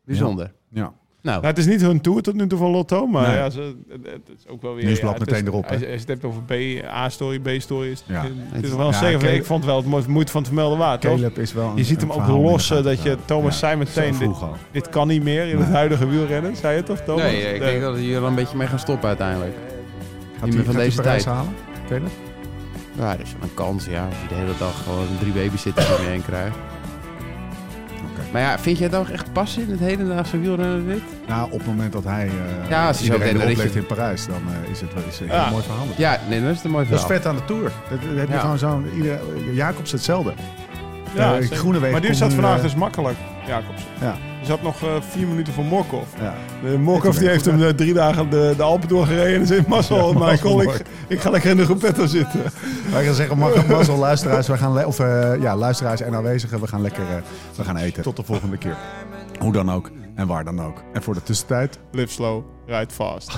Bijzonder. Ja. Nou, Nou, het is niet hun tour tot nu toe van Lotto, maar Nee. ja, ze, het, het is ook wel weer... Nieuwsblad ja, het meteen is- erop, hè? Als je, je het hebt over B, A-story, B-story, is Ja. het, het is wel een Ja, zeggen. Caleb- ik vond het wel het mo- moeite van te melden waard. toch? Caleb is wel een, Je ziet hem ook lossen dat je... Thomas Ja. zei meteen, dit, kan niet meer in Nee. het huidige wielrennen. Zei je toch, Thomas? nee, ik De- denk dat je er een beetje mee gaan stoppen uiteindelijk. Gaat Niet hij, meer van deze tijd. halen? Caleb? Ja, dus een kans, ja. Als je de hele dag gewoon drie babysitters in één krijgt. Maar ja, vind je het ook echt passen in het hedendaagse wielrennen dit? Nou, op het moment dat hij uh, Ja, als hij zo iedereen meteen erop een legt ritje- in Parijs, dan eh, is het wel eens een Ja. heel mooi verhaal. Ja, nee, dat is een mooi Dat is verhaal. vet aan de Tour. Dat, dat heb je Ja. gewoon zo'n... ieder- Jacobs hetzelfde. Ja, zeker. Groenewegen maar die zat vandaag eh, dus makkelijk, Jacobs. Ja. Er zat nog eh, vier minuten voor Morkov. Ja. Morkov die heeft hem eh, drie dagen de, de Alpen doorgereden. En zei, Marcel, Ja, Michael, Marcel, ik, ik ga lekker in de Gruppetto zitten. Wij gaan zeggen, mag, mazzel, luisteraars, we gaan of ja, luisteraars en aanwezigen, we gaan lekker we gaan eten. Tot de volgende keer. Hoe dan ook en waar dan ook. En voor de tussentijd, Live slow, ride fast.